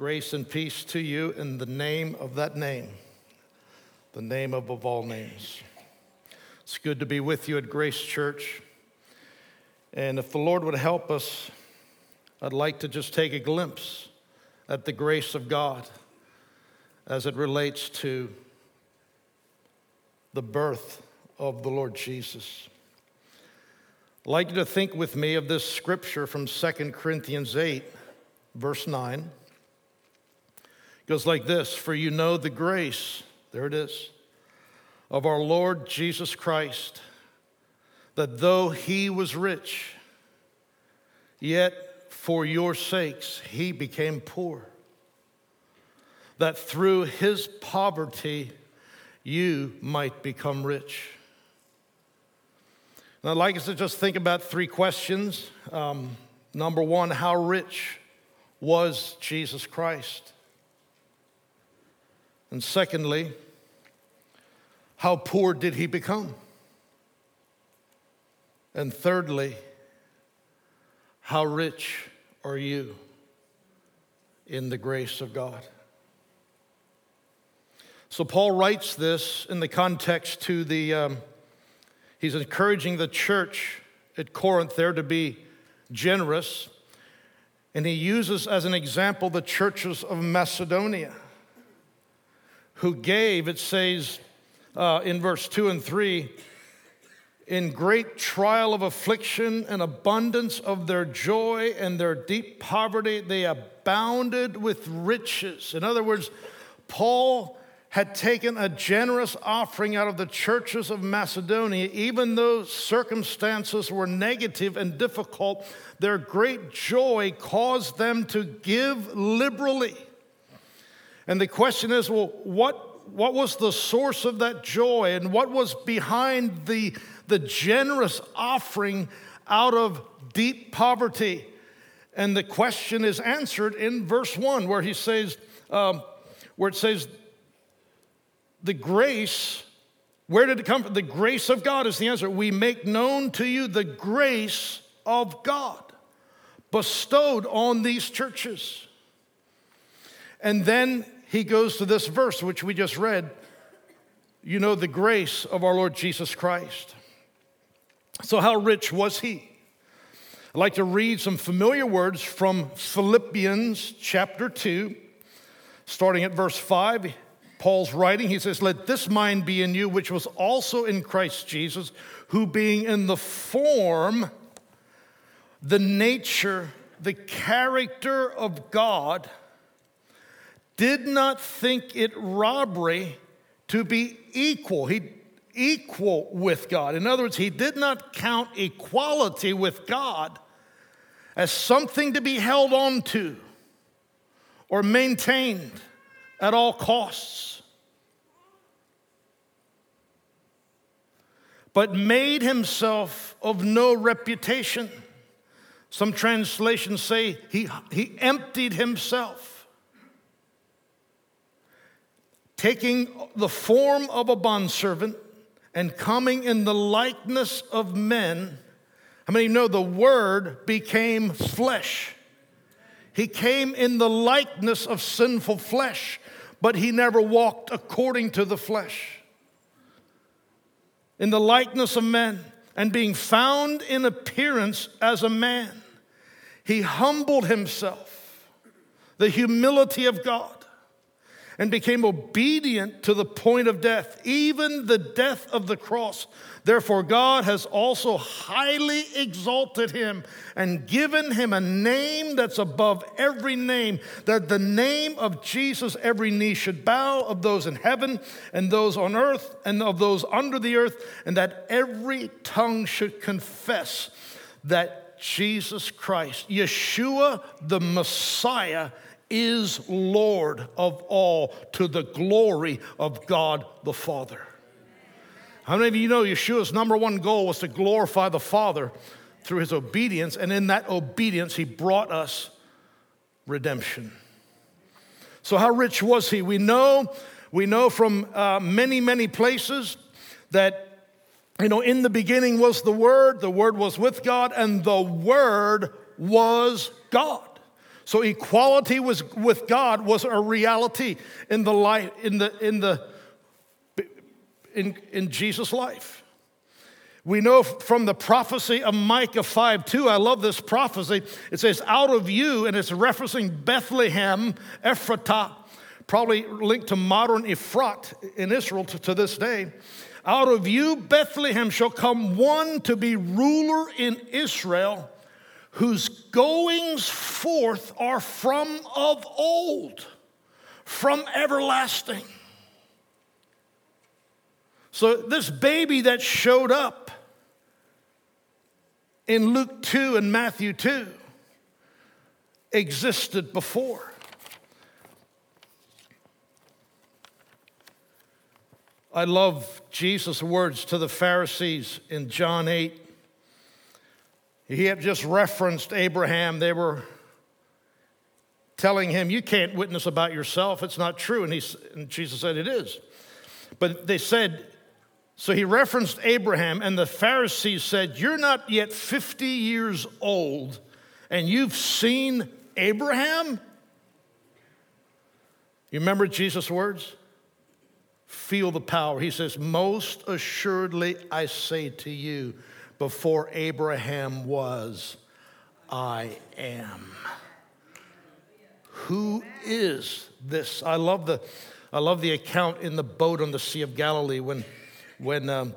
Grace and peace to you in the name of that name, the name above all names. It's good to be with you at Grace Church. And if the Lord would help us, I'd like to just take a glimpse at the grace of God as it relates to the birth of the Lord Jesus. I'd like you to think with me of this scripture from 2 Corinthians 8, verse 9 goes like this For you know the grace, there it is, of our Lord Jesus Christ, that though he was rich, yet for your sakes he became poor, that through his poverty you might become rich. And I'd like us to just think about three questions. Um, number one, how rich was Jesus Christ? And secondly, how poor did he become? And thirdly, how rich are you in the grace of God? So, Paul writes this in the context to the, um, he's encouraging the church at Corinth there to be generous. And he uses as an example the churches of Macedonia who gave, it says uh, in verse 2 and 3, in great trial of affliction and abundance of their joy and their deep poverty, they abounded with riches. In other words, Paul had taken a generous offering out of the churches of Macedonia, even though circumstances were negative and difficult, their great joy caused them to give liberally. And the question is well, what, what was the source of that joy and what was behind the, the generous offering out of deep poverty? And the question is answered in verse 1, where he says, um, where it says, the grace, where did it come from? The grace of God is the answer. We make known to you the grace of God bestowed on these churches. And then he goes to this verse, which we just read. You know, the grace of our Lord Jesus Christ. So, how rich was he? I'd like to read some familiar words from Philippians chapter 2, starting at verse 5. Paul's writing, he says, Let this mind be in you, which was also in Christ Jesus, who being in the form, the nature, the character of God, did not think it robbery to be equal. He equal with God. In other words, he did not count equality with God as something to be held on to or maintained at all costs, but made himself of no reputation. Some translations say he, he emptied himself taking the form of a bondservant and coming in the likeness of men. How many know the Word became flesh? He came in the likeness of sinful flesh, but he never walked according to the flesh. In the likeness of men, and being found in appearance as a man, he humbled himself, the humility of God and became obedient to the point of death, even the death of the cross. Therefore, God has also highly exalted him and given him a name that's above every name, that the name of Jesus every knee should bow of those in heaven and those on earth and of those under the earth, and that every tongue should confess that Jesus Christ, Yeshua the Messiah, is Lord of all to the glory of God the Father. How many of you know Yeshua's number one goal was to glorify the Father through his obedience, and in that obedience, he brought us redemption. So, how rich was he? We know, we know from uh, many, many places that you know, in the beginning was the Word, the Word was with God, and the Word was God. So equality was, with God was a reality in the life, in the, in the, in, in Jesus' life. We know from the prophecy of Micah 5 2, I love this prophecy. It says, Out of you, and it's referencing Bethlehem, Ephratah, probably linked to modern Ephrat in Israel to, to this day. Out of you, Bethlehem, shall come one to be ruler in Israel whose goings forth are from of old, from everlasting. So, this baby that showed up in Luke 2 and Matthew 2 existed before. I love Jesus' words to the Pharisees in John 8 he had just referenced Abraham. They were telling him, You can't witness about yourself. It's not true. And, he, and Jesus said, It is. But they said, So he referenced Abraham, and the Pharisees said, You're not yet 50 years old, and you've seen Abraham? You remember Jesus' words? Feel the power. He says, Most assuredly I say to you, before Abraham was, I am. Who is this? I love the, I love the account in the boat on the Sea of Galilee when, when um,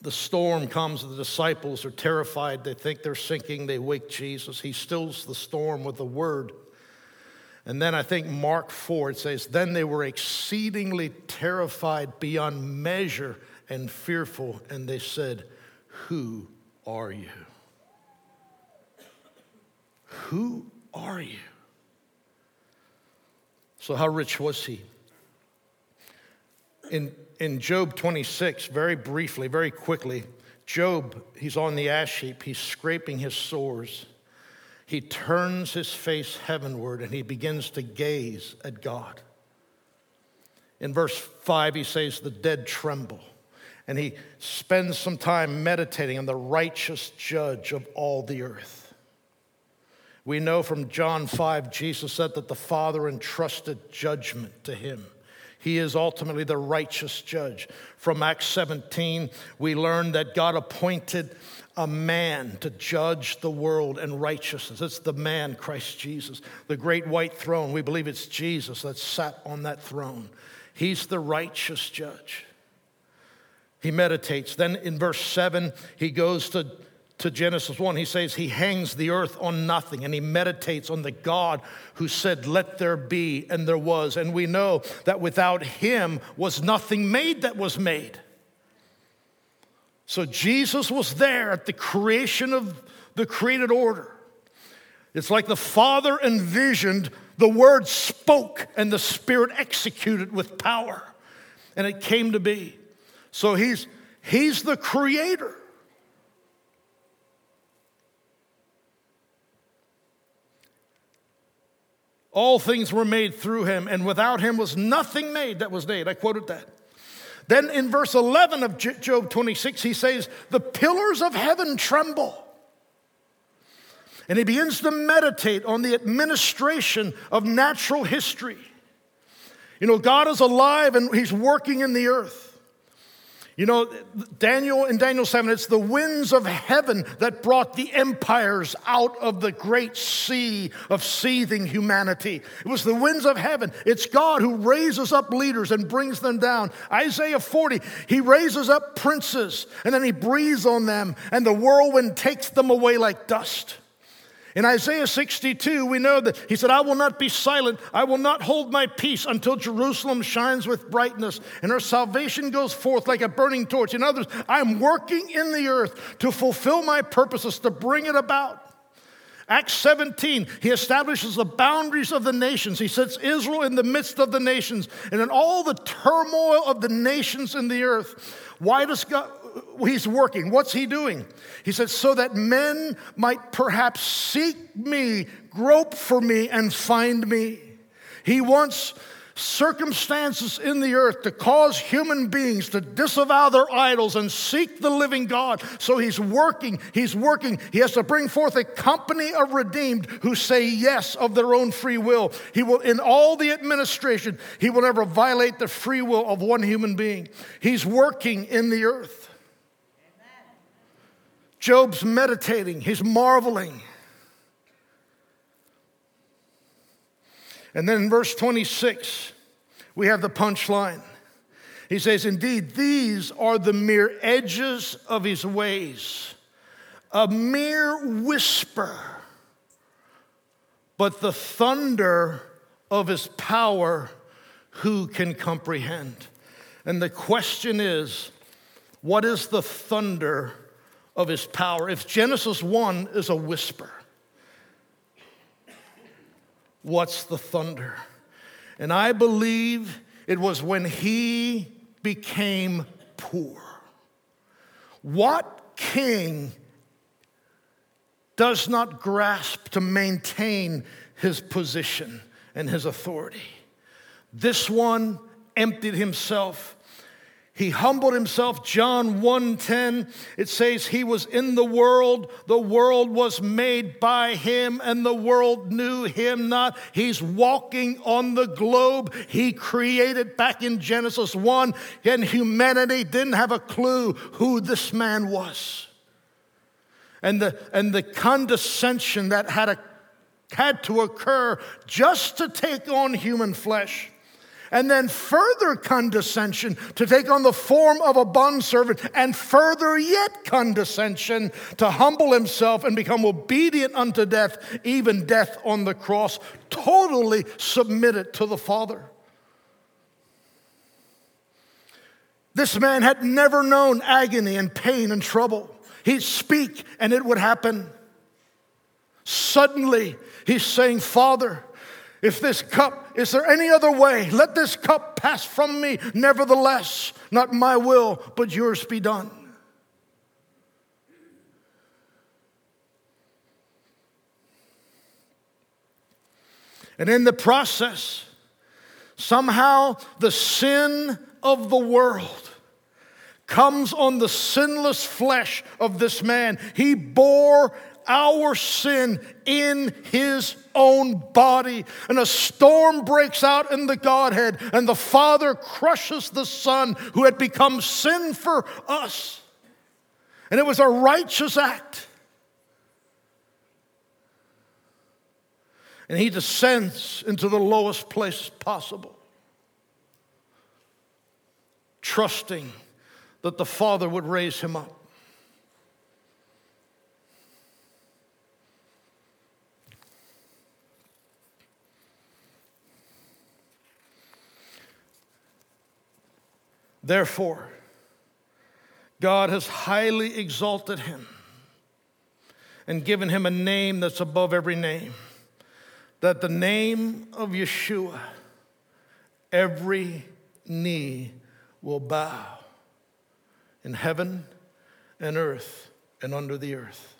the storm comes, the disciples are terrified. They think they're sinking. They wake Jesus. He stills the storm with a word. And then I think Mark 4, it says, Then they were exceedingly terrified beyond measure and fearful, and they said, who are you? Who are you? So, how rich was he? In, in Job 26, very briefly, very quickly, Job, he's on the ash heap, he's scraping his sores. He turns his face heavenward and he begins to gaze at God. In verse 5, he says, The dead tremble and he spends some time meditating on the righteous judge of all the earth. We know from John 5, Jesus said that the Father entrusted judgment to him. He is ultimately the righteous judge. From Acts 17, we learn that God appointed a man to judge the world in righteousness. It's the man, Christ Jesus. The great white throne, we believe it's Jesus that sat on that throne. He's the righteous judge. He meditates. Then in verse 7, he goes to, to Genesis 1. He says he hangs the earth on nothing and he meditates on the God who said, Let there be, and there was. And we know that without him was nothing made that was made. So Jesus was there at the creation of the created order. It's like the Father envisioned, the Word spoke, and the Spirit executed with power. And it came to be. So he's, he's the creator. All things were made through him, and without him was nothing made that was made. I quoted that. Then in verse 11 of Job 26, he says, The pillars of heaven tremble. And he begins to meditate on the administration of natural history. You know, God is alive and he's working in the earth. You know, Daniel in Daniel 7, it's the winds of heaven that brought the empires out of the great sea of seething humanity. It was the winds of heaven. It's God who raises up leaders and brings them down. Isaiah 40, he raises up princes and then he breathes on them, and the whirlwind takes them away like dust. In Isaiah 62, we know that he said, I will not be silent. I will not hold my peace until Jerusalem shines with brightness and her salvation goes forth like a burning torch. In others, I'm working in the earth to fulfill my purposes, to bring it about. Acts 17, he establishes the boundaries of the nations. He sets Israel in the midst of the nations. And in all the turmoil of the nations in the earth, why does God, he's working. What's he doing? He says, so that men might perhaps seek me, grope for me, and find me. He wants circumstances in the earth to cause human beings to disavow their idols and seek the living God. So he's working, he's working. He has to bring forth a company of redeemed who say yes of their own free will. He will, in all the administration, he will never violate the free will of one human being. He's working in the earth. Job's meditating, he's marveling. And then in verse 26, we have the punchline. He says, Indeed, these are the mere edges of his ways, a mere whisper, but the thunder of his power, who can comprehend? And the question is, what is the thunder of his power? If Genesis 1 is a whisper, What's the thunder? And I believe it was when he became poor. What king does not grasp to maintain his position and his authority? This one emptied himself he humbled himself. John 1:10 it says he was in the world, the world was made by him and the world knew him not. He's walking on the globe he created back in Genesis 1 and humanity didn't have a clue who this man was. And the and the condescension that had a, had to occur just to take on human flesh and then further condescension to take on the form of a bondservant, and further yet condescension to humble himself and become obedient unto death, even death on the cross, totally submitted to the Father. This man had never known agony and pain and trouble. He'd speak and it would happen. Suddenly, he's saying, Father, if this cup, is there any other way? Let this cup pass from me. Nevertheless, not my will, but yours be done. And in the process, somehow the sin of the world comes on the sinless flesh of this man. He bore our sin in his own body. And a storm breaks out in the Godhead, and the Father crushes the Son who had become sin for us. And it was a righteous act. And he descends into the lowest place possible, trusting that the Father would raise him up. Therefore, God has highly exalted him and given him a name that's above every name, that the name of Yeshua, every knee will bow in heaven and earth and under the earth.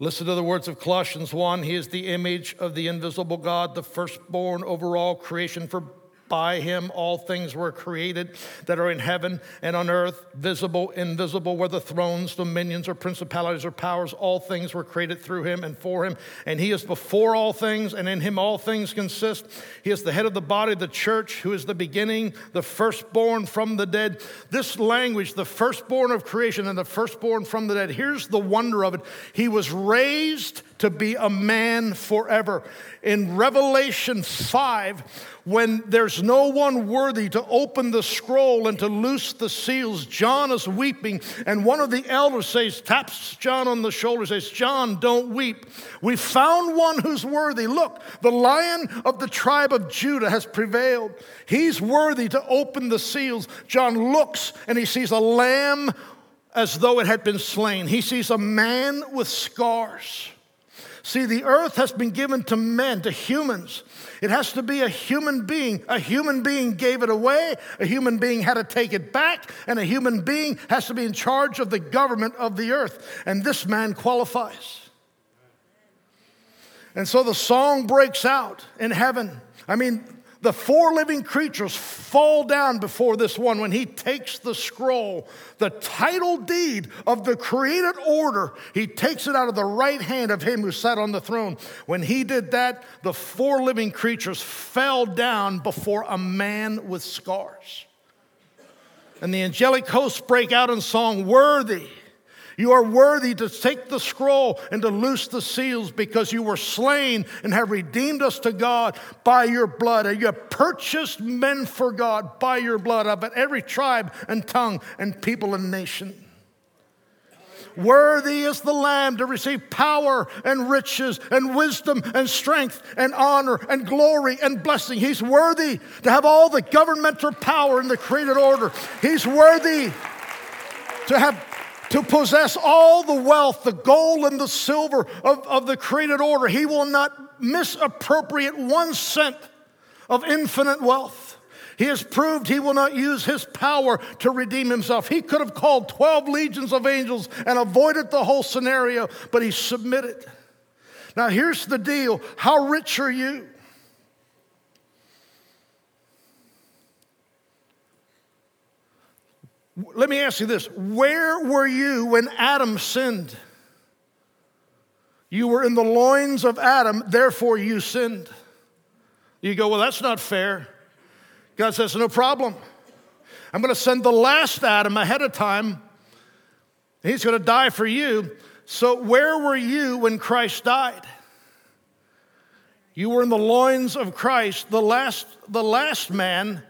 Listen to the words of Colossians 1. He is the image of the invisible God, the firstborn over all creation, for by him all things were created that are in heaven and on earth, visible, invisible, whether thrones, dominions, or principalities or powers, all things were created through him and for him. And he is before all things, and in him all things consist. He is the head of the body, the church, who is the beginning, the firstborn from the dead. This language, the firstborn of creation and the firstborn from the dead, here's the wonder of it. He was raised to be a man forever. In Revelation 5, when there's no one worthy to open the scroll and to loose the seals, John is weeping, and one of the elders says, taps John on the shoulder, says, John, don't weep. We found one who's worthy. Look, the lion of the tribe of Judah has prevailed. He's worthy to open the seals. John looks and he sees a lamb as though it had been slain. He sees a man with scars. See, the earth has been given to men, to humans. It has to be a human being. A human being gave it away, a human being had to take it back, and a human being has to be in charge of the government of the earth. And this man qualifies. And so the song breaks out in heaven. I mean, the four living creatures fall down before this one when he takes the scroll, the title deed of the created order. He takes it out of the right hand of him who sat on the throne. When he did that, the four living creatures fell down before a man with scars. And the angelic hosts break out in song, Worthy you are worthy to take the scroll and to loose the seals because you were slain and have redeemed us to God by your blood. And you have purchased men for God by your blood of every tribe and tongue and people and nation. Worthy is the Lamb to receive power and riches and wisdom and strength and honor and glory and blessing. He's worthy to have all the governmental power in the created order. He's worthy to have to possess all the wealth, the gold and the silver of, of the created order. He will not misappropriate one cent of infinite wealth. He has proved he will not use his power to redeem himself. He could have called 12 legions of angels and avoided the whole scenario, but he submitted. Now, here's the deal how rich are you? Let me ask you this where were you when Adam sinned? You were in the loins of Adam, therefore you sinned. You go, well, that's not fair. God says, no problem. I'm going to send the last Adam ahead of time. He's going to die for you. So, where were you when Christ died? You were in the loins of Christ, the last, the last man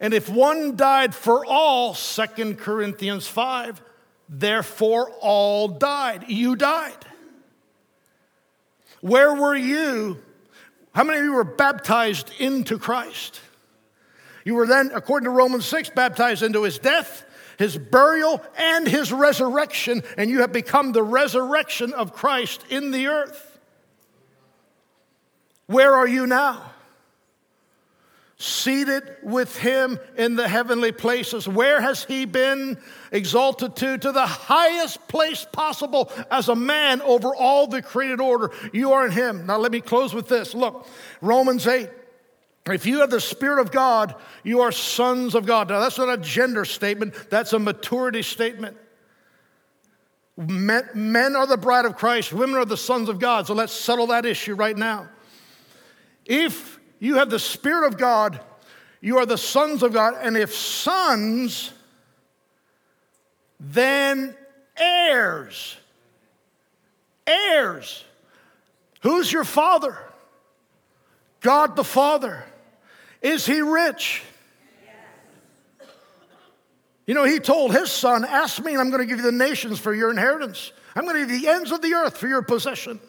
and if one died for all, Second Corinthians 5, therefore all died. You died. Where were you? How many of you were baptized into Christ? You were then, according to Romans 6, baptized into his death, his burial, and his resurrection, and you have become the resurrection of Christ in the earth. Where are you now? Seated with him in the heavenly places. Where has he been exalted to? To the highest place possible as a man over all the created order. You are in him. Now, let me close with this. Look, Romans 8. If you have the Spirit of God, you are sons of God. Now, that's not a gender statement, that's a maturity statement. Men, men are the bride of Christ, women are the sons of God. So let's settle that issue right now. If you have the Spirit of God. You are the sons of God. And if sons, then heirs. Heirs. Who's your father? God the Father. Is he rich? You know, he told his son, Ask me, and I'm going to give you the nations for your inheritance. I'm going to give you the ends of the earth for your possession.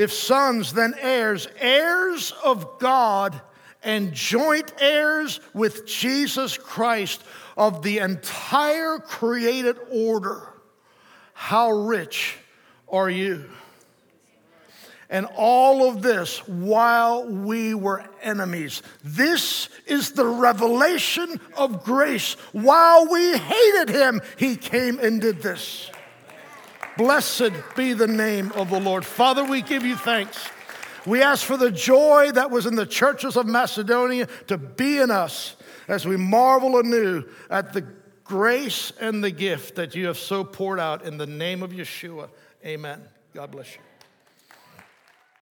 If sons, then heirs, heirs of God and joint heirs with Jesus Christ of the entire created order. How rich are you? And all of this while we were enemies. This is the revelation of grace. While we hated him, he came and did this. Blessed be the name of the Lord. Father, we give you thanks. We ask for the joy that was in the churches of Macedonia to be in us as we marvel anew at the grace and the gift that you have so poured out in the name of Yeshua. Amen. God bless you.